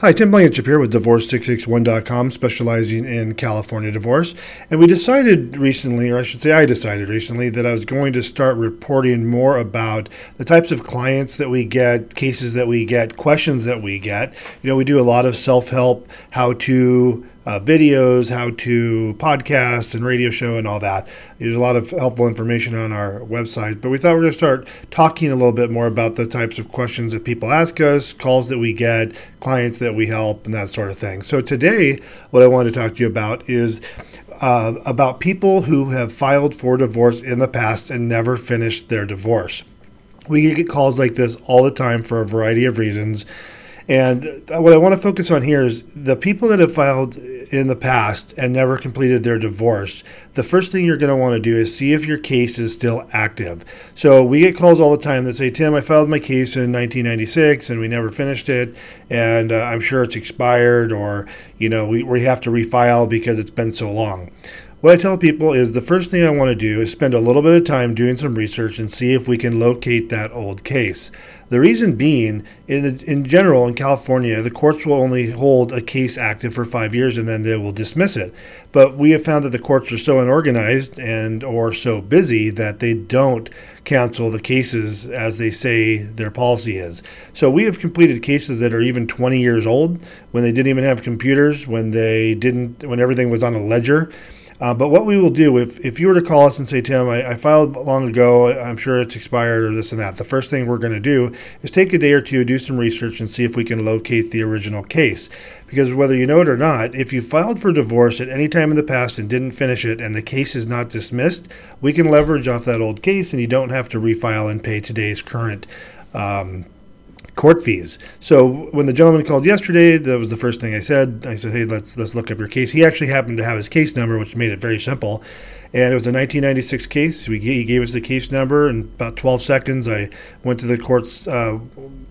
Hi, Tim Blankenship here with Divorce661.com, specializing in California divorce. And we decided recently, or I should say, I decided recently, that I was going to start reporting more about the types of clients that we get, cases that we get, questions that we get. You know, we do a lot of self help, how to uh, videos, how to podcasts and radio show and all that. There's a lot of helpful information on our website, but we thought we are going to start talking a little bit more about the types of questions that people ask us, calls that we get, clients that we help, and that sort of thing. So today, what I want to talk to you about is uh, about people who have filed for divorce in the past and never finished their divorce. We get calls like this all the time for a variety of reasons. And what I want to focus on here is the people that have filed in the past and never completed their divorce. The first thing you're going to want to do is see if your case is still active. So we get calls all the time that say, Tim, I filed my case in 1996 and we never finished it. And uh, I'm sure it's expired or, you know, we, we have to refile because it's been so long. What I tell people is the first thing I want to do is spend a little bit of time doing some research and see if we can locate that old case. The reason being, in, the, in general, in California, the courts will only hold a case active for five years and then they will dismiss it. But we have found that the courts are so unorganized and or so busy that they don't cancel the cases as they say their policy is. So we have completed cases that are even 20 years old when they didn't even have computers, when they didn't, when everything was on a ledger. Uh, but what we will do, if, if you were to call us and say, Tim, I, I, filed long ago, I'm sure it's expired or this and that, the first thing we're going to do is take a day or two, do some research, and see if we can locate the original case. Because whether you know it or not, if you filed for divorce at any time in the past and didn't finish it and the case is not dismissed, we can leverage off that old case and you don't have to refile and pay today's current um, court fees. So when the gentleman called yesterday, that was the first thing I said. I said, "Hey, let's let's look up your case." He actually happened to have his case number, which made it very simple. And it was a 1996 case. We, he gave us the case number in about 12 seconds. I went to the court's uh,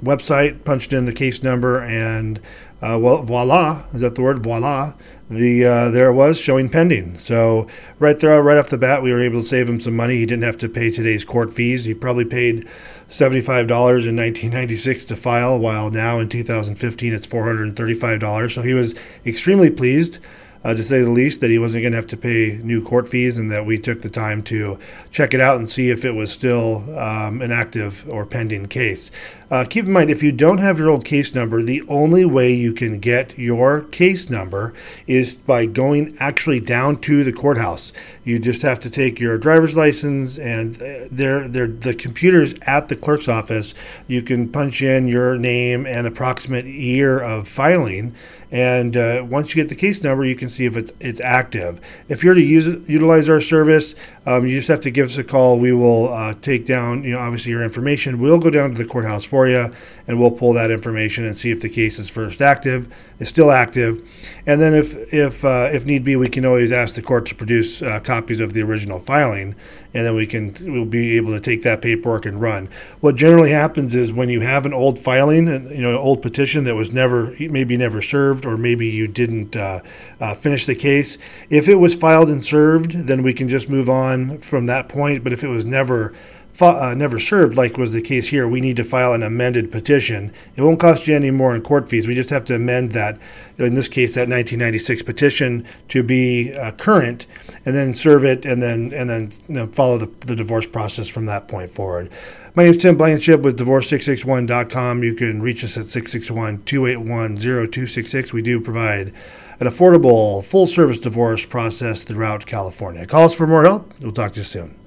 website, punched in the case number, and uh, well, voila, is that the word? Voila. The uh, there it was showing pending. So right there, right off the bat, we were able to save him some money. He didn't have to pay today's court fees. He probably paid seventy-five dollars in 1996 to file, while now in 2015 it's 435 dollars. So he was extremely pleased uh, to say the least, that he wasn't going to have to pay new court fees, and that we took the time to check it out and see if it was still um, an active or pending case. Uh, keep in mind, if you don't have your old case number, the only way you can get your case number is by going actually down to the courthouse. You just have to take your driver's license, and uh, they're, they're, the computers at the clerk's office. You can punch in your name and approximate year of filing and uh, once you get the case number, you can see if it's it's active. If you're to use utilize our service, um, you just have to give us a call. We will uh, take down, you know, obviously your information. We'll go down to the courthouse for you, and we'll pull that information and see if the case is first active, is still active, and then if if uh, if need be, we can always ask the court to produce uh, copies of the original filing, and then we can we'll be able to take that paperwork and run. What generally happens is when you have an old filing, you know, an old petition that was never maybe never or maybe you didn't uh, uh, finish the case. If it was filed and served, then we can just move on from that point. But if it was never uh, never served, like was the case here, we need to file an amended petition. It won't cost you any more in court fees. We just have to amend that, in this case, that 1996 petition to be uh, current, and then serve it, and then and then you know, follow the, the divorce process from that point forward. My name is Tim Blankenship with Divorce661.com. You can reach us at 661 281 0266. We do provide an affordable, full service divorce process throughout California. Call us for more help. We'll talk to you soon.